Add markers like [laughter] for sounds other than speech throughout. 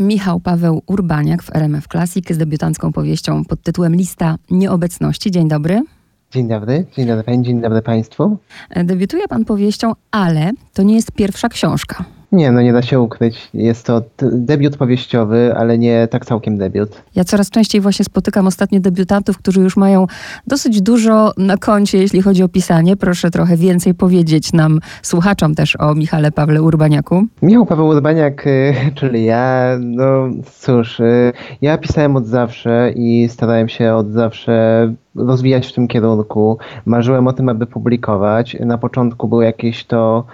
Michał Paweł Urbaniak w RMF Classic z debiutancką powieścią pod tytułem Lista Nieobecności. Dzień dobry. Dzień dobry, dzień dobry Pani, dzień dobry Państwu. Debiutuje Pan powieścią, ale to nie jest pierwsza książka. Nie, no nie da się ukryć. Jest to debiut powieściowy, ale nie tak całkiem debiut. Ja coraz częściej właśnie spotykam ostatnio debiutantów, którzy już mają dosyć dużo na koncie, jeśli chodzi o pisanie. Proszę trochę więcej powiedzieć nam, słuchaczom też o Michale Pawle Urbaniaku. Michał Paweł Urbaniak, y, [laughs] czyli ja, no cóż, y, ja pisałem od zawsze i starałem się od zawsze rozwijać w tym kierunku. Marzyłem o tym, aby publikować. Na początku były jakieś to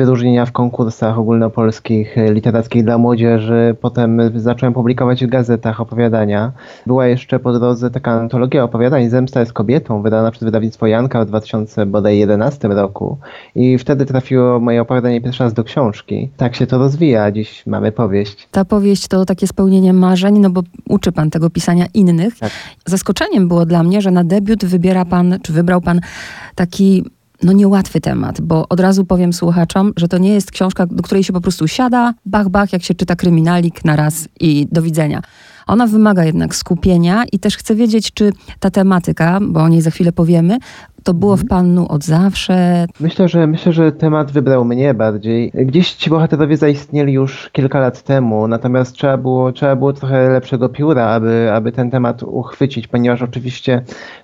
wyróżnienia w konkursach ogólnopolskich, e, literackich dla młodzieży. Potem zacząłem publikować w gazetach opowiadania. Była jeszcze po drodze taka antologia opowiadań Zemsta jest kobietą, wydana przez wydawnictwo Janka w 2011 roku. I wtedy trafiło moje opowiadanie pierwszy raz do książki. Tak się to rozwija. Dziś mamy powieść. Ta powieść to takie spełnienie marzeń, no bo uczy pan tego pisania innych. Tak. Zaskoczeniem było dla mnie, że na debiut wybiera pan, czy wybrał pan taki no niełatwy temat, bo od razu powiem słuchaczom, że to nie jest książka, do której się po prostu siada, bach, bach, jak się czyta kryminalik na raz i do widzenia. Ona wymaga jednak skupienia i też chcę wiedzieć, czy ta tematyka, bo o niej za chwilę powiemy, to było w mhm. Panu od zawsze? Myślę, że myślę, że temat wybrał mnie bardziej. Gdzieś ci bohaterowie zaistnieli już kilka lat temu, natomiast trzeba było, trzeba było trochę lepszego pióra, aby, aby ten temat uchwycić, ponieważ oczywiście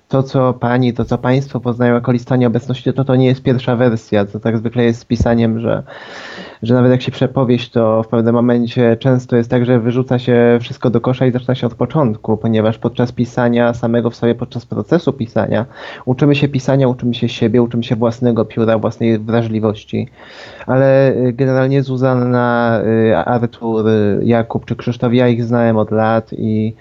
to, co pani, to, co państwo poznają jako lista nieobecności, to to nie jest pierwsza wersja. To tak zwykle jest z pisaniem, że, że nawet jak się przepowieść, to w pewnym momencie często jest tak, że wyrzuca się wszystko do kosza i zaczyna się od początku, ponieważ podczas pisania samego w sobie, podczas procesu pisania, uczymy się pisania, uczymy się siebie, uczymy się własnego pióra, własnej wrażliwości. Ale y, generalnie Zuzanna, y, Artur, Jakub czy Krzysztof, ja ich znałem od lat i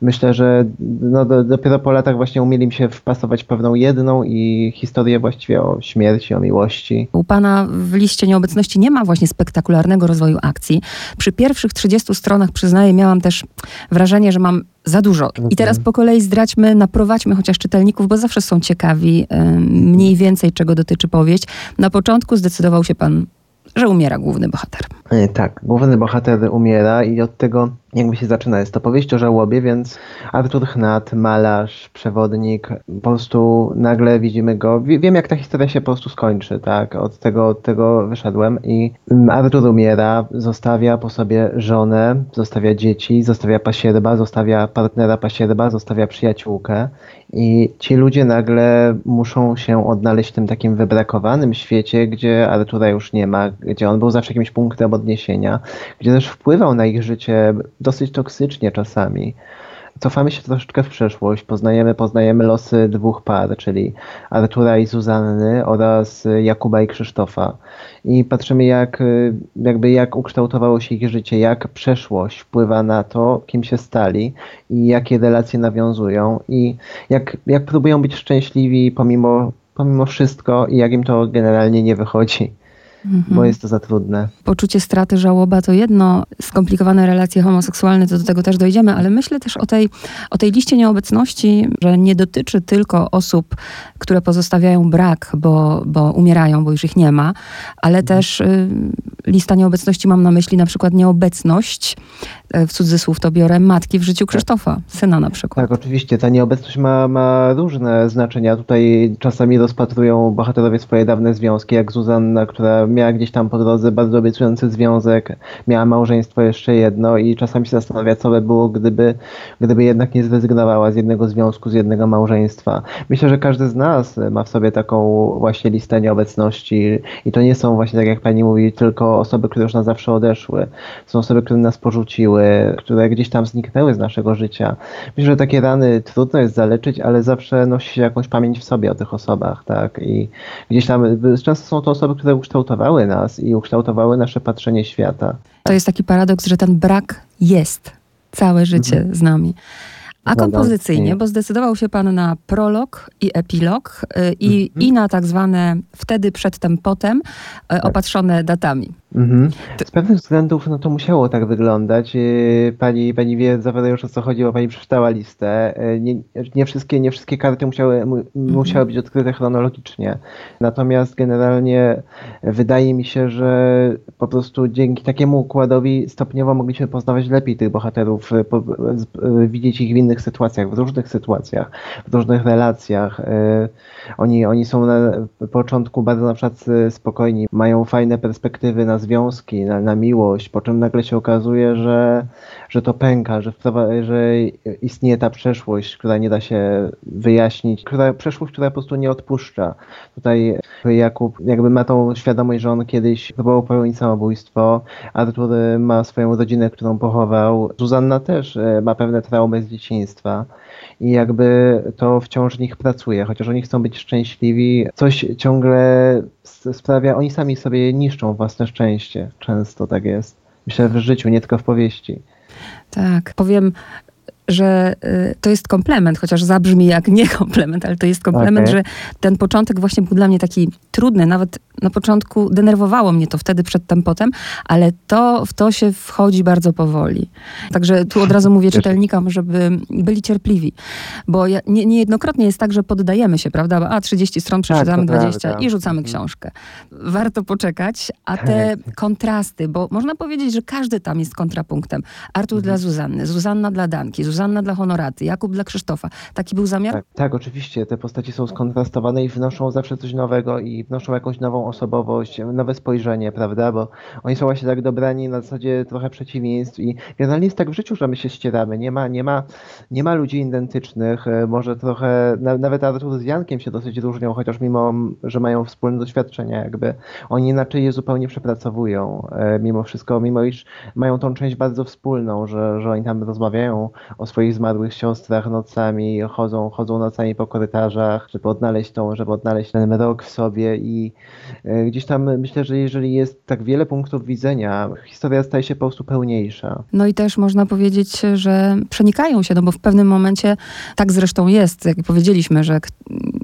myślę, że no, do, dopiero po latach właśnie umieli mi się wpasować pewną jedną i historię właściwie o śmierci, o miłości. U Pana w liście nieobecności nie ma właśnie spektakularnego rozwoju akcji. Przy pierwszych 30 stronach, przyznaję, miałam też wrażenie, że mam za dużo. I teraz po kolei zdradźmy, naprowadźmy chociaż czytelników, bo zawsze są ciekawi mniej więcej, czego dotyczy powieść. Na początku zdecydował się Pan że umiera główny bohater. E, tak, główny bohater umiera i od tego jakby się zaczyna. Jest to powieść o żałobie, więc Artur Chnat, malarz, przewodnik, po prostu nagle widzimy go. Wiem, jak ta historia się po prostu skończy, tak? Od tego, od tego wyszedłem i Artur umiera, zostawia po sobie żonę, zostawia dzieci, zostawia pasierba, zostawia partnera pasierba, zostawia przyjaciółkę i ci ludzie nagle muszą się odnaleźć w tym takim wybrakowanym świecie, gdzie Artura już nie ma, gdzie on był zawsze jakimś punktem odniesienia, gdzie też wpływał na ich życie dosyć toksycznie czasami. Cofamy się troszeczkę w przeszłość, poznajemy, poznajemy losy dwóch par, czyli Artura i Zuzanny oraz Jakuba i Krzysztofa. I patrzymy, jak, jakby jak ukształtowało się ich życie, jak przeszłość wpływa na to, kim się stali i jakie relacje nawiązują i jak, jak próbują być szczęśliwi pomimo, pomimo wszystko i jak im to generalnie nie wychodzi mhm. bo jest to za trudne. Poczucie straty, żałoba to jedno, skomplikowane relacje homoseksualne, to do tego też dojdziemy, ale myślę też o tej, o tej liście nieobecności, że nie dotyczy tylko osób, które pozostawiają brak, bo, bo umierają, bo już ich nie ma, ale mhm. też y, lista nieobecności mam na myśli na przykład nieobecność E, w cudzysłów to biorę, matki w życiu Krzysztofa, syna na przykład. Tak, oczywiście. Ta nieobecność ma, ma różne znaczenia. Tutaj czasami rozpatrują bohaterowie swoje dawne związki, jak Zuzanna, która miała gdzieś tam po drodze bardzo obiecujący związek, miała małżeństwo jeszcze jedno i czasami się zastanawia, co by było, gdyby, gdyby jednak nie zrezygnowała z jednego związku, z jednego małżeństwa. Myślę, że każdy z nas ma w sobie taką właśnie listę nieobecności i to nie są właśnie, tak jak pani mówi, tylko osoby, które już na zawsze odeszły. Są osoby, które nas porzuciły, które gdzieś tam zniknęły z naszego życia. Myślę, że takie rany trudno jest zaleczyć, ale zawsze nosi się jakąś pamięć w sobie o tych osobach, tak? I gdzieś tam często są to osoby, które ukształtowały nas i ukształtowały nasze patrzenie świata. To jest taki paradoks, że ten brak jest całe życie mhm. z nami. A kompozycyjnie, bo zdecydował się pan na prolog i epilog y, i, mhm. i na tak zwane wtedy, przedtem, potem y, tak. opatrzone datami. Mhm. Z pewnych względów no to musiało tak wyglądać. Y, pani, pani wie zapewne już o co chodziło, pani przeczytała listę. Y, nie, nie, wszystkie, nie wszystkie karty musiały, mhm. musiały być odkryte chronologicznie. Natomiast generalnie wydaje mi się, że po prostu dzięki takiemu układowi stopniowo mogliśmy poznawać lepiej tych bohaterów, y, widzieć ich w innych sytuacjach, w różnych sytuacjach, w różnych relacjach. Oni, oni są na początku bardzo na przykład spokojni, mają fajne perspektywy na związki, na, na miłość, po czym nagle się okazuje, że, że to pęka, że, że istnieje ta przeszłość, która nie da się wyjaśnić, która, przeszłość, która po prostu nie odpuszcza. Tutaj Jakub jakby ma tą świadomość, że on kiedyś próbował popełnić samobójstwo, Artur ma swoją rodzinę, którą pochował, Zuzanna też e, ma pewne traumy z dzieciństwa i jakby to wciąż w nich pracuje, chociaż oni chcą być szczęśliwi, coś ciągle sprawia, oni sami sobie niszczą własne szczęście. Często tak jest. Myślę w życiu, nie tylko w powieści. Tak. Powiem że y, to jest komplement, chociaż zabrzmi jak nie komplement, ale to jest komplement, okay. że ten początek właśnie był dla mnie taki trudny. Nawet na początku denerwowało mnie to wtedy przed tempotem, ale to w to się wchodzi bardzo powoli. Także tu od razu mówię [laughs] czytelnikom, żeby byli cierpliwi, bo ja, nie, niejednokrotnie jest tak, że poddajemy się, prawda? A 30 stron przeczytamy, tak, 20 prawda. i rzucamy mhm. książkę. Warto poczekać, a te tak. kontrasty, bo można powiedzieć, że każdy tam jest kontrapunktem. Artur mhm. dla Zuzanny, Zuzanna dla Danki, Zuzanna Zuzanna dla Honoraty, Jakub dla Krzysztofa. Taki był zamiar? Tak, tak, oczywiście. Te postaci są skontrastowane i wnoszą zawsze coś nowego i wnoszą jakąś nową osobowość, nowe spojrzenie, prawda? Bo oni są właśnie tak dobrani na zasadzie trochę przeciwieństw i generalnie jest tak w życiu, że my się ścieramy. Nie ma, nie ma, nie ma ludzi identycznych. E, może trochę, nawet Artur z Jankiem się dosyć różnią, chociaż mimo, że mają wspólne doświadczenia jakby. Oni inaczej je zupełnie przepracowują e, mimo wszystko, mimo iż mają tą część bardzo wspólną, że, że oni tam rozmawiają o swoich zmarłych siostrach nocami, chodzą, chodzą nocami po korytarzach, żeby odnaleźć tą, żeby odnaleźć ten mrok w sobie i e, gdzieś tam myślę, że jeżeli jest tak wiele punktów widzenia, historia staje się po prostu pełniejsza. No i też można powiedzieć, że przenikają się, no bo w pewnym momencie tak zresztą jest, jak powiedzieliśmy, że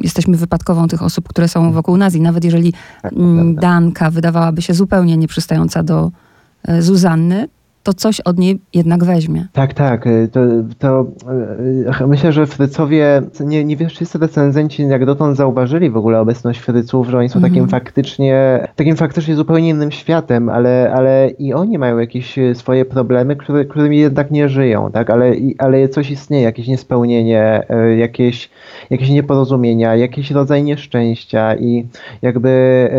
jesteśmy wypadkową tych osób, które są wokół nas i nawet jeżeli tak, Danka wydawałaby się zupełnie nieprzystająca do e, Zuzanny, to coś od niej jednak weźmie. Tak, tak. Y, to, to y, myślę, że Frycowie, nie, nie wszyscy recenzenci jak dotąd zauważyli w ogóle obecność Fryców, że oni są mm -hmm. takim faktycznie, takim faktycznie zupełnie innym światem, ale, ale i oni mają jakieś y, swoje problemy, które, którymi jednak nie żyją, tak? Ale, ale coś istnieje, jakieś niespełnienie, jakieś, jakieś nieporozumienia, jakiś rodzaj nieszczęścia i jakby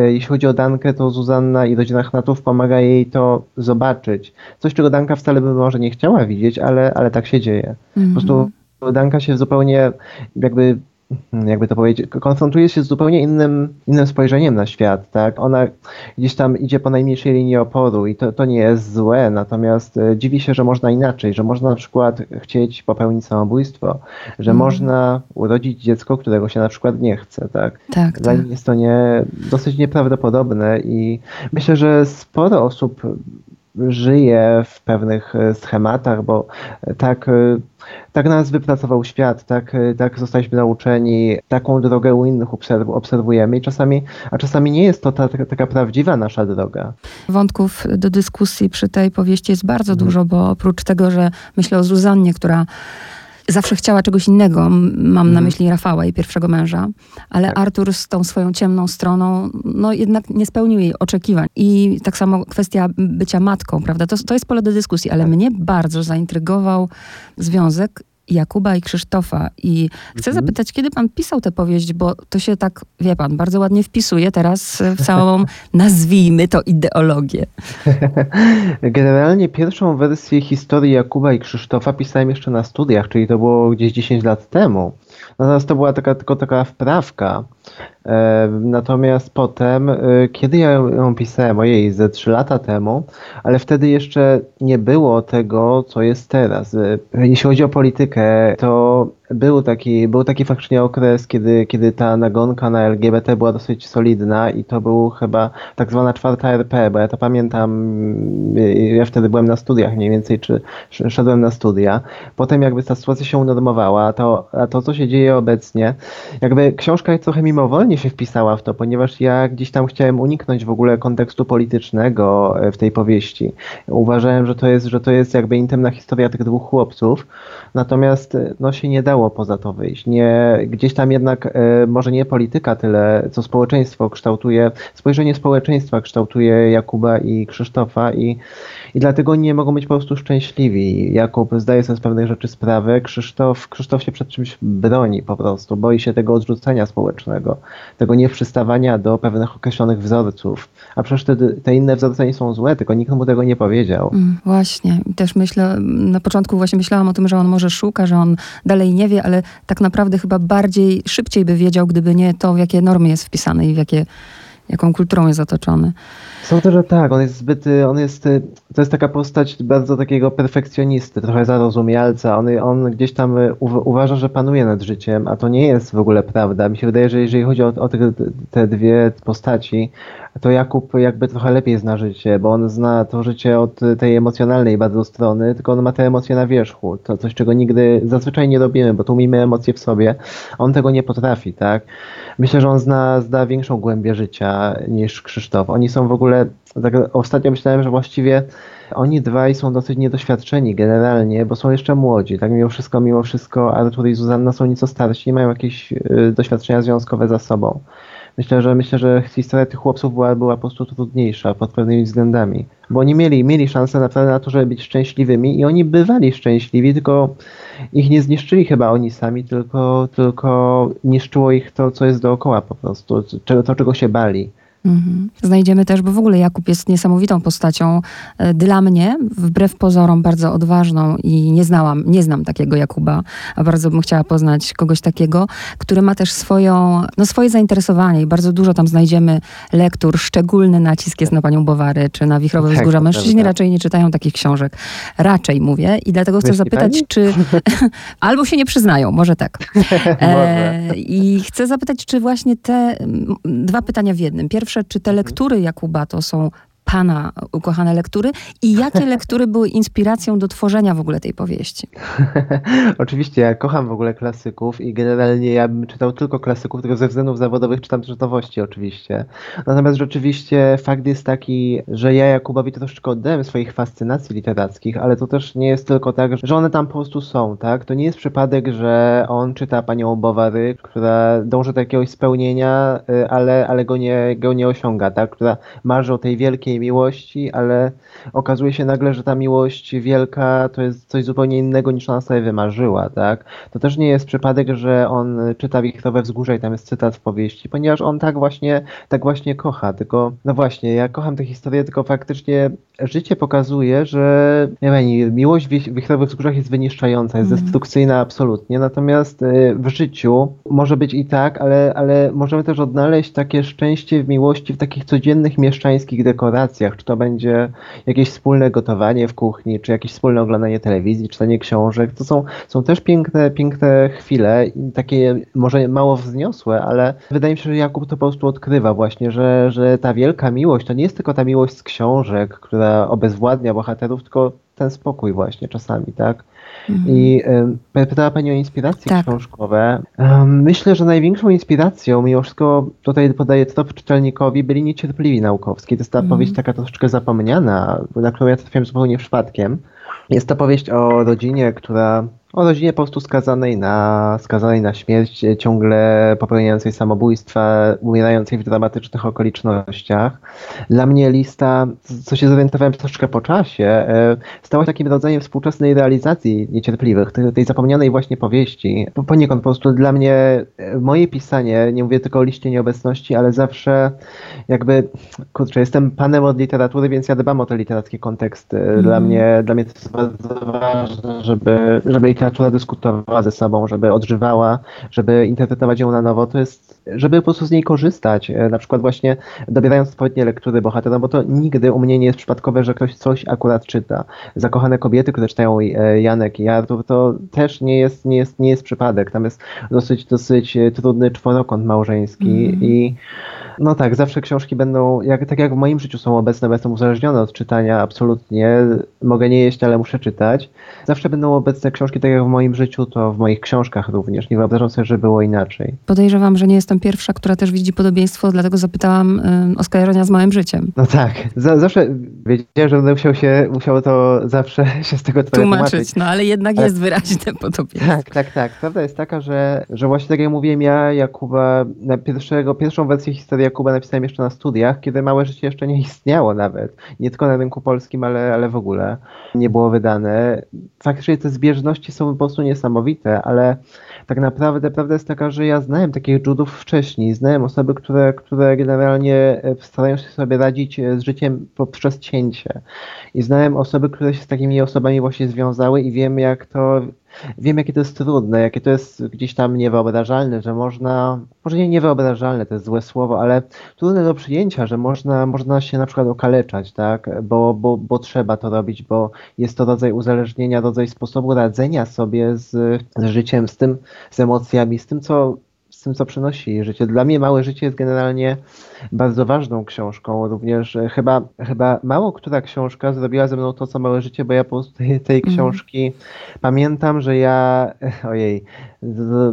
jeśli chodzi o Dankę, to Zuzanna i rodzina Chnatów pomaga jej to zobaczyć. Coś czego Danka wcale by może nie chciała widzieć, ale, ale tak się dzieje. Mm -hmm. Po prostu mhm. Danka się zupełnie jakby jakby to powiedzieć, konfrontuje się z zupełnie innym, innym spojrzeniem na świat, tak? Ona gdzieś tam idzie po najmniejszej linii oporu i to, to nie jest złe, natomiast e, dziwi się, że można inaczej, że można na przykład chcieć popełnić samobójstwo, że mm. można urodzić dziecko, którego się na przykład nie chce, tak? tak Dla tak. jest to nie, dosyć nieprawdopodobne i myślę, że sporo osób żyje w pewnych e, schematach, bo e, tak, e, tak nas wypracował świat, tak, tak zostaliśmy nauczeni, taką drogę u innych obserwujemy i czasami, a czasami nie jest to ta, taka prawdziwa nasza droga. Wątków do dyskusji przy tej powieści jest bardzo mhm. dużo, bo oprócz tego, że myślę o Zuzannie, która zawsze chciała czegoś innego. Mam na mhm. myśli Rafała, jej pierwszego męża, ale tak. Artur z tą swoją ciemną stroną, no jednak nie spełnił jej oczekiwań. I tak samo kwestia bycia matką, prawda? To, to jest pole do dyskusji, ale tak. mnie bardzo zaintrygował związek Jakuba i Krzysztofa. I chcę mhm. zapytać, kiedy pan pisał tę powieść, bo to się tak, wie pan, bardzo ładnie wpisuje teraz w całą, [laughs] nazwijmy to, ideologię. [laughs] Generalnie pierwszą wersję historii Jakuba i Krzysztofa pisałem jeszcze na studiach, czyli to było gdzieś 10 lat temu. Natomiast to była taka, tylko taka wprawka. E, natomiast potem, e, kiedy ja ją pisałem, ojej, ze 3 lata temu, ale wtedy jeszcze nie było tego, co jest teraz. E, jeśli chodzi o politykę, to był taki, był taki faktycznie okres, kiedy, kiedy ta nagonka na LGBT była dosyć solidna i to był chyba tak zwana czwarta RP, bo ja to pamiętam, ja wtedy byłem na studiach mniej więcej, czy szedłem na studia. Potem jakby ta sytuacja się unormowała, a to, a to co się dzieje obecnie, jakby książka trochę mimowolnie się wpisała w to, ponieważ ja gdzieś tam chciałem uniknąć w ogóle kontekstu politycznego e, w tej powieści. Uważałem, że to jest, że to jest jakby intymna historia tych dwóch chłopców, natomiast e, no się nie dało poza to wyjść. Nie, gdzieś tam jednak e, może nie polityka tyle, co społeczeństwo kształtuje, spojrzenie społeczeństwa kształtuje Jakuba i Krzysztofa i, i dlatego nie mogą być po prostu szczęśliwi. Jakub zdaje sobie z pewnych rzeczy sprawę, Krzysztof, Krzysztof się przed czymś broni po prostu, boi się tego odrzucenia społecznego, tego nieprzystawania do pewnych określonych wzorców. A przecież te, te inne wzorce nie są złe, tylko nikt mu tego nie powiedział. Mm, właśnie. Też myślę, na początku właśnie myślałam o tym, że on może szuka, że on dalej nie wie, ale tak naprawdę chyba bardziej, szybciej by wiedział, gdyby nie to, w jakie normy jest wpisany i w jakie, jaką kulturą jest otoczony. Sądzę, że tak, on jest zbyt, on jest, to jest taka postać bardzo takiego perfekcjonisty, trochę zarozumialca, on, on gdzieś tam uważa, że panuje nad życiem, a to nie jest w ogóle prawda. Mi się wydaje, że jeżeli chodzi o, o te, te dwie postaci, to Jakub jakby trochę lepiej zna życie, bo on zna to życie od tej emocjonalnej bardzo strony, tylko on ma te emocje na wierzchu. To coś, czego nigdy zazwyczaj nie robimy, bo tłumimy emocje w sobie. On tego nie potrafi, tak? Myślę, że on zna, zna większą głębię życia niż Krzysztof. Oni są w ogóle, tak ostatnio myślałem, że właściwie oni dwaj są dosyć niedoświadczeni generalnie, bo są jeszcze młodzi. Tak mimo wszystko, mimo wszystko Artur i Zuzanna są nieco starsi, nie mają jakieś y, doświadczenia związkowe za sobą myślę, że myślę, że historia tych chłopców była, była po prostu trudniejsza pod pewnymi względami. Bo oni mieli, mieli szansę naprawdę na to, żeby być szczęśliwymi i oni bywali szczęśliwi, tylko ich nie zniszczyli chyba oni sami, tylko, tylko niszczyło ich to, co jest dookoła po prostu, to czego się bali. Mhm. Znajdziemy też, bo w ogóle Jakub jest niesamowitą postacią. E, dla mnie, wbrew pozorom, bardzo odważną i nie znałam, nie znam takiego Jakuba, a bardzo bym chciała poznać kogoś takiego, który ma też swoją, no swoje zainteresowanie i bardzo dużo tam znajdziemy lektur. Szczególny nacisk jest na panią Bowary czy na Wichrowe tak, Wzgórza. Mężczyźni raczej nie czytają takich książek. Raczej mówię i dlatego chcę zapytać, pani? czy [laughs] albo się nie przyznają, może tak. [laughs] E, I chcę zapytać, czy właśnie te dwa pytania w jednym. Pierwsze, czy te lektury Jakuba to są Pana ukochane lektury i jakie [laughs] lektury były inspiracją do tworzenia w ogóle tej powieści? [laughs] Oczywiście, ja kocham w ogóle klasyków i generalnie ja bym czytał tylko klasyków, tylko ze względów zawodowych czytam też nowości oczywiście. Natomiast rzeczywiście fakt jest taki, że ja Jakubowi troszeczkę oddałem swoich fascynacji literackich, ale to też nie jest tylko tak, że one tam po prostu są, tak? To nie jest przypadek, że on czyta panią Bowary, która dąży do jakiegoś spełnienia, y, ale, ale go, nie, go nie osiąga, tak? Która marzy o tej wielkiej miłości, ale okazuje się nagle, że ta miłość wielka to jest coś zupełnie innego niż ona sobie wymarzyła, tak? To też nie jest przypadek, że on czyta Wichrowe Wzgórze i tam jest cytat w powieści, ponieważ on tak właśnie, tak właśnie kocha, tylko no właśnie, ja kocham tę historię, tylko faktycznie życie pokazuje, że nie wiem, miłość w Wichrowych Wzgórzach jest wyniszczająca, jest mm. destrukcyjna absolutnie, natomiast y, w życiu może być i tak, ale, ale możemy też odnaleźć takie szczęście w miłości w takich codziennych mieszczańskich dekoracjach, relacjach, czy to będzie jakieś wspólne gotowanie w kuchni, czy jakieś wspólne oglądanie telewizji, czytanie książek. To są, są też piękne, piękne chwile, takie może mało wzniosłe, ale wydaje mi się, że Jakub to po prostu odkrywa właśnie, że, że ta wielka miłość to nie jest tylko ta miłość z książek, która obezwładnia bohaterów, tylko ten spokój właśnie czasami, tak? Mhm. I y, pytała Pani o inspiracje tak. książkowe. Um, myślę, że największą inspiracją, mimo wszystko tutaj podaję trop czytelnikowi, byli niecierpliwi naukowscy. To jest ta mhm. powieść taka troszeczkę zapomniana, na którą ja trafiłem zupełnie przypadkiem. Jest to powieść o rodzinie, która o rodzinie po prostu skazanej na, skazanej na śmierć, ciągle popełniającej samobójstwa, umierającej w dramatycznych okolicznościach. Dla mnie lista, co się zorientowałem troszeczkę po czasie, e, stała się takim rodzajem współczesnej realizacji niecierpliwych, tej, zapomnianej właśnie powieści. Poniekąd po prostu dla mnie e, moje pisanie, nie mówię tylko o liście nieobecności, ale zawsze jakby, kurczę, jestem panem od literatury, więc ja dbam o te literackie konteksty. Dla mnie, dla mnie to jest bardzo ważne, żeby, żeby literatura dyskutowała ze sobą, żeby odżywała, żeby interpretować ją na nowo. To jest żeby po prostu z niej korzystać, e, na przykład właśnie dobierając odpowiednie lektury bohatera, bo to nigdy u mnie nie jest przypadkowe, że ktoś coś akurat czyta. Zakochane kobiety, które czytają e, Janek i Artur, to też nie jest, nie jest, nie jest przypadek. Tam jest dosyć, dosyć trudny czworokąt małżeński mm. i no tak, zawsze książki będą, jak, tak jak w moim życiu są obecne, bo jestem uzależniony od czytania, absolutnie. Mogę nie jeść, ale muszę czytać. Zawsze będą obecne książki, tak jak w moim życiu, to w moich książkach również. Nie wyobrażam sobie, że było inaczej. Podejrzewam, że nie jestem pierwsza, która też widzi podobieństwo, dlatego zapytałam y, o skojarzenia z małym życiem. No tak. Z zawsze wiedziałem, że będę musiał się, musiał to zawsze [laughs] się z tego tłumaczyć. tłumaczyć. No ale jednak jest wyraźne [laughs] podobieństwo. Tak, tak, tak. Prawda jest taka, że, że właśnie tak jak mówiłem, ja Jakuba, na pierwszego, pierwszą wersję historii Jakuba napisałem jeszcze na studiach, kiedy Małe Życie jeszcze nie istniało nawet. Nie tylko na rynku polskim, ale, ale w ogóle nie było wydane. Faktycznie te zbieżności są po prostu niesamowite, ale tak naprawdę prawda jest taka, że ja znałem takich Judów wcześniej. Znałem osoby, które, które generalnie e, starają się sobie radzić e, z życiem poprzez cięcie. I znałem osoby, które się z takimi osobami właśnie związały i wiem, jak to wiem, jakie to jest trudne, jakie to jest gdzieś tam niewyobrażalne, że można, może nie niewyobrażalne, to jest złe słowo, ale trudne do przyjęcia, że można, można się na przykład okaleczać, tak, bo, bo, bo trzeba to robić, bo jest to rodzaj uzależnienia, rodzaj sposobu radzenia sobie z, z życiem, z tym, z emocjami, z tym, co tym, co przynosi życie. Dla mnie Małe Życie jest generalnie bardzo ważną książką. Również e, chyba, chyba mało która książka zrobiła ze mną to, co Małe Życie, bo ja po prostu tej, tej mhm. książki pamiętam, że ja, ojej,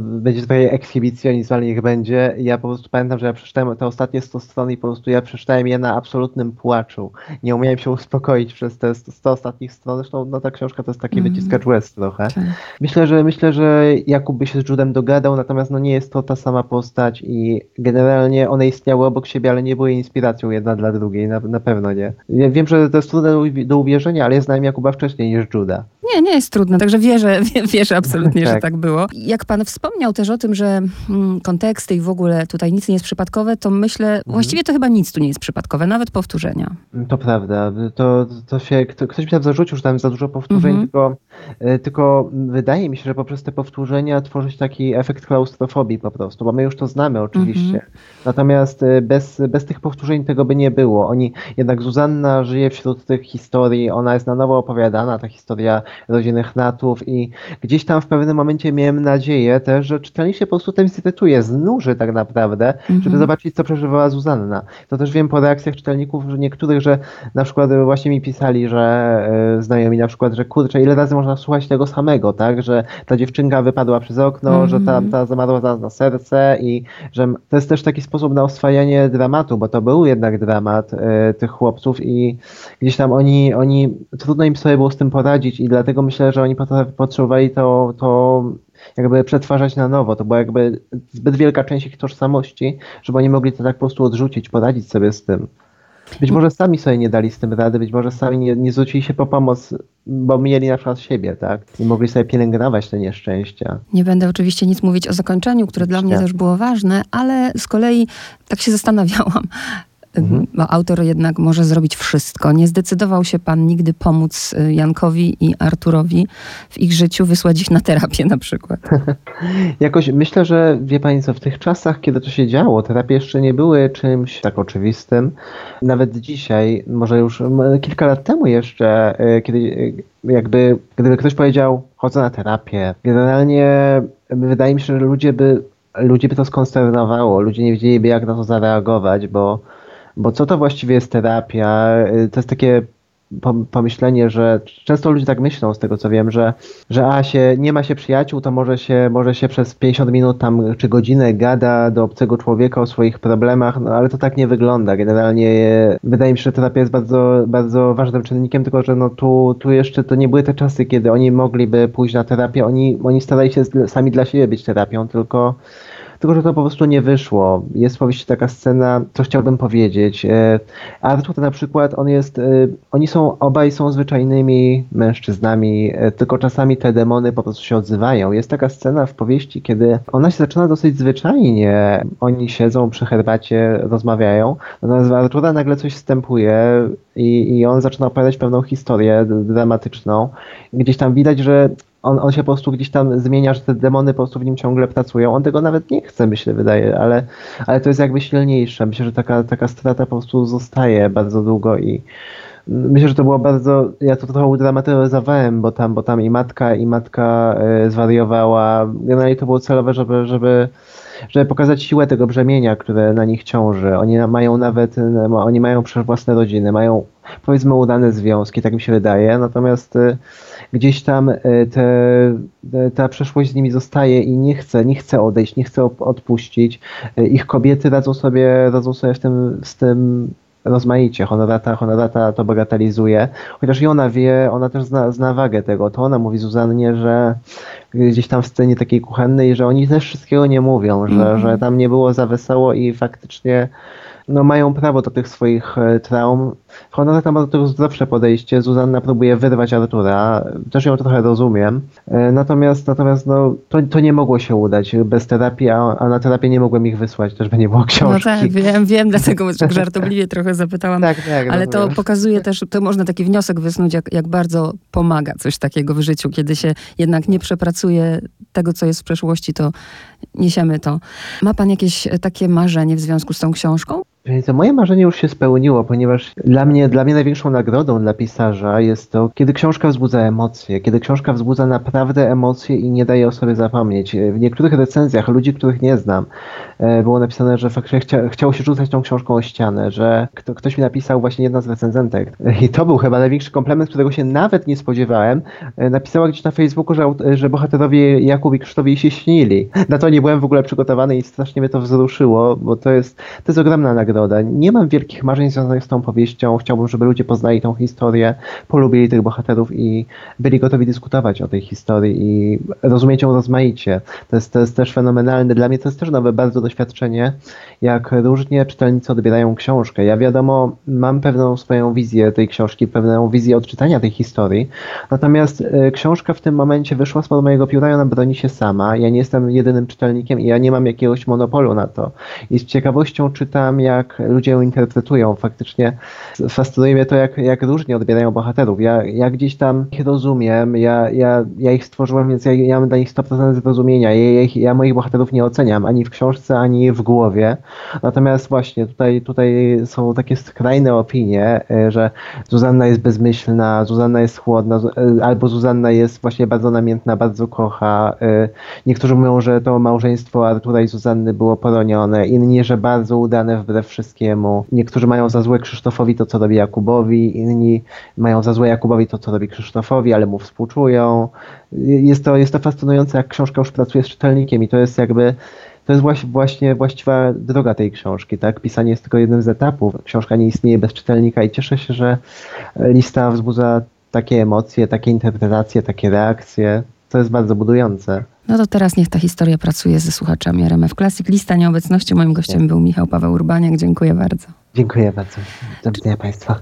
będzie tutaj ekshibicjonizm, ale niech będzie. Ja po prostu pamiętam, że ja przeczytałem te ostatnie 100 stron i po prostu ja przeczytałem je na absolutnym płaczu. Nie umiałem się uspokoić przez te 100 ostatnich stron. Zresztą no, ta książka to jest taki mm. wyciskacz łez trochę. Tak. Myślę, że myślę, że Jakub by się z Judem dogadał, natomiast no, nie jest to ta sama postać i generalnie one istniały obok siebie, ale nie były inspiracją jedna dla drugiej, na, na pewno nie. Ja wiem, że to jest trudne do uwierzenia, ale ja znałem Jakuba wcześniej niż Juda. Nie, nie jest trudne, także wierzę, [laughs] wierzę absolutnie, tak. że tak było. Jak pan wspomniał też o tym, że mm, konteksty i w ogóle tutaj nic nie jest przypadkowe, to myślę, mhm. właściwie to chyba nic tu nie jest przypadkowe, nawet powtórzenia. To prawda. To, to się, to, ktoś mi tam zarzucił, że tam za dużo powtórzeń, mhm. tylko, e, tylko wydaje mi się, że poprzez te powtórzenia tworzy się taki efekt klaustrofobii po prostu, bo my już to znamy oczywiście. Mhm. Natomiast e, bez, bez tych powtórzeń tego by nie było. Oni, jednak Zuzanna żyje wśród tych historii, ona jest na nowo opowiadana, ta historia rodziny Hnatów i gdzieś tam w pewnym momencie miałem nadzieję też, że czytelnik się po prostu tym zirytuje, znuży tak naprawdę, -hmm. żeby mhm. zobaczyć, co przeżywała Zuzanna. To też wiem po reakcjach czytelników, że niektórych, że na przykład właśnie mi pisali, że y, znajomi na przykład, że kurczę, ile razy można słuchać tego samego, tak, że ta dziewczynka wypadła przez okno, -hmm. że ta, ta zamarła zaraz na serce i że to jest też taki sposób na oswajanie dramatu, bo to był jednak dramat y, tych chłopców i gdzieś tam oni, oni trudno im sobie było z tym poradzić i dlatego dlatego myślę, że oni potrzebowali to, to jakby przetwarzać na nowo. To była jakby zbyt wielka część ich tożsamości, żeby oni mogli to tak po prostu odrzucić, poradzić sobie z tym. Być może sami sobie nie dali z tym rady, być może sami nie, nie zwrócili się po pomoc, bo mieli na przykład siebie, tak? I mogli sobie pielęgnować te nieszczęścia. Nie będę oczywiście nic mówić o zakończeniu, które dla mnie też było ważne, ale z kolei tak się zastanawiałam, Mhm. Bo autor jednak może zrobić wszystko. Nie zdecydował się pan nigdy pomóc y, Jankowi i Arturowi w ich życiu, wysłać ich na terapię na przykład. [laughs] Jakoś myślę, że wie pani co, w tych czasach, kiedy to się działo, terapie jeszcze nie były czymś tak oczywistym. Nawet dzisiaj, może już kilka lat temu jeszcze, y, kiedy y, jakby, gdyby ktoś powiedział, chodzę na terapię, generalnie wydaje mi się, że ludzie by ludzie by to skonsternowało, ludzie nie wiedzieliby jak na to zareagować, bo bo co to właściwie jest terapia? Y, to jest takie pomyślenie, że często ludzie tak myślą, z tego co wiem, że, że a się, nie ma się przyjaciół, to może się, może się przez 50 minut tam czy godzinę gada do obcego człowieka o swoich problemach, no ale to tak nie wygląda. Generalnie wydaje mi się, że terapia jest bardzo, bardzo ważnym czynnikiem, tylko że no tu, tu jeszcze to nie były te czasy, kiedy oni mogliby pójść na terapię, oni, oni starali się sami dla siebie być terapią, tylko tylko że to po prostu nie wyszło. Jest powieści taka scena, co chciałbym powiedzieć. E, Arthur na przykład, on jest, e, oni są, obaj są zwyczajnymi mężczyznami, e, tylko czasami te demony po prostu się odzywają. Jest taka scena w powieści, kiedy ona się zaczyna dosyć zwyczajnie. Oni siedzą przy herbacie, rozmawiają, natomiast w Artura nagle coś wstępuje i, i on zaczyna opowiadać pewną historię dramatyczną. Gdzieś tam widać, że on, on się po prostu gdzieś tam zmienia, że te demony po prostu w nim ciągle pracują. On tego nawet nie chce, myślę, wydaje, ale, ale to jest jakby silniejsze. Myślę, że taka, taka strata po prostu zostaje bardzo długo i myślę, że to było bardzo, ja to trochę udramatyzowałem, bo tam, bo tam i matka, i matka e, zwariowała. Generalnie to było celowe, żeby, żeby żeby pokazać siłę tego brzemienia, które na nich ciąży. Oni mają nawet, oni mają przecież własne rodziny, mają powiedzmy udane związki, tak mi się wydaje, natomiast y, gdzieś tam y, te, ta przeszłość z nimi zostaje i nie chce, nie chce odejść, nie chce odpuścić. Y, ich kobiety radzą sobie, radzą sobie w tym, z tym rozmaicie. Honorata, honorata to bagatelizuje, chociaż i ona wie, ona też zna, zna wagę tego. To ona mówi Zuzannie, że gdzieś tam w scenie takiej kuchennej, że oni też wszystkiego nie mówią, że, mm -hmm. że tam nie było za wesoło i faktycznie no, mają prawo do tych swoich e, traum. Honorata ma do tego zdrowsze podejście. Zuzanna próbuje wyrwać Artura. Też ją trochę rozumiem. E, natomiast natomiast no, to, to nie mogło się udać bez terapii, a, a na terapię nie mogłem ich wysłać, też by nie było książki. No tak, wiem, wiem, [laughs] dlatego żartobliwie trochę zapytałam. Tak, tak, ale to pokazuje też, to można taki wniosek wysnuć, jak, jak bardzo pomaga coś takiego w życiu, kiedy się jednak nie przepracuje tego, co jest w przeszłości, to niesiemy to. Ma pan jakieś takie marzenie w związku z tą książką? To moje marzenie już się spełniło, ponieważ dla mnie, dla mnie największą nagrodą dla pisarza jest to, kiedy książka wzbudza emocje, kiedy książka wzbudza naprawdę emocje i nie daje o sobie zapomnieć. W niektórych recenzjach ludzi, których nie znam, e, było napisane, że faktycznie chcia, chciało się rzucać tą książką o ścianę, że kto, ktoś mi napisał, właśnie jedna z recenzentek, i to był chyba największy komplement, którego się nawet nie spodziewałem, e, napisała gdzieś na Facebooku, że, że bohaterowie Jakub i Krzysztof się śnili. Na to nie byłem w ogóle przygotowany i strasznie mnie to wzruszyło, bo to jest, to jest ogromna nagroda nagrodę. Nie mam wielkich marzeń związanych z tą powieścią. Chciałbym, żeby ludzie poznali tą historię, polubili tych bohaterów i byli gotowi dyskutować o tej historii i rozumieć ją rozmaicie. To jest, to jest też fenomenalne. Dla mnie to jest też nowe bardzo doświadczenie, jak różnie czytelnicy odbierają książkę. Ja wiadomo, mam pewną swoją wizję tej książki, pewną wizję odczytania tej historii, natomiast e, książka w tym momencie wyszła spod mojego pióra i ona broni się sama. Ja nie jestem jedynym czytelnikiem i ja nie mam jakiegoś monopolu na to. I z ciekawością czytam, jak jak ludzie ją interpretują. Faktycznie fascynuje mnie to, jak, jak różnie odbierają bohaterów. Ja, ja gdzieś tam ich rozumiem, ja, ja, ja ich stworzyłem, więc ja, ja mam dla nich 100% zrozumienia. Ja, ja, ja moich bohaterów nie oceniam ani w książce, ani w głowie. Natomiast właśnie tutaj, tutaj są takie skrajne opinie, e, że Zuzanna jest bezmyślna, Zuzanna jest chłodna, e, albo Zuzanna jest właśnie bardzo namiętna, bardzo kocha. E, niektórzy mówią, że to małżeństwo Artura i Zuzanny było poronione, inni, że bardzo udane wbrew wszystkiemu. Niektórzy mają za złe Krzysztofowi to, co robi Jakubowi, inni mają za złe Jakubowi to, co robi Krzysztofowi, ale mu współczują. Jest to, jest to fascynujące, jak książka już pracuje z czytelnikiem i to jest jakby to jest właśnie, właściwa droga tej książki, tak? Pisanie jest tylko jednym z etapów. Książka nie istnieje bez czytelnika i cieszę się, że lista wzbudza takie emocje, takie interpretacje, takie reakcje. To jest bardzo budujące. No to teraz niech ta historia pracuje ze słuchaczami RMF Classic. Lista nieobecności. Moim gościem był Michał Paweł Urbaniak. Dziękuję bardzo. Dziękuję bardzo. Do widzenia Państwa.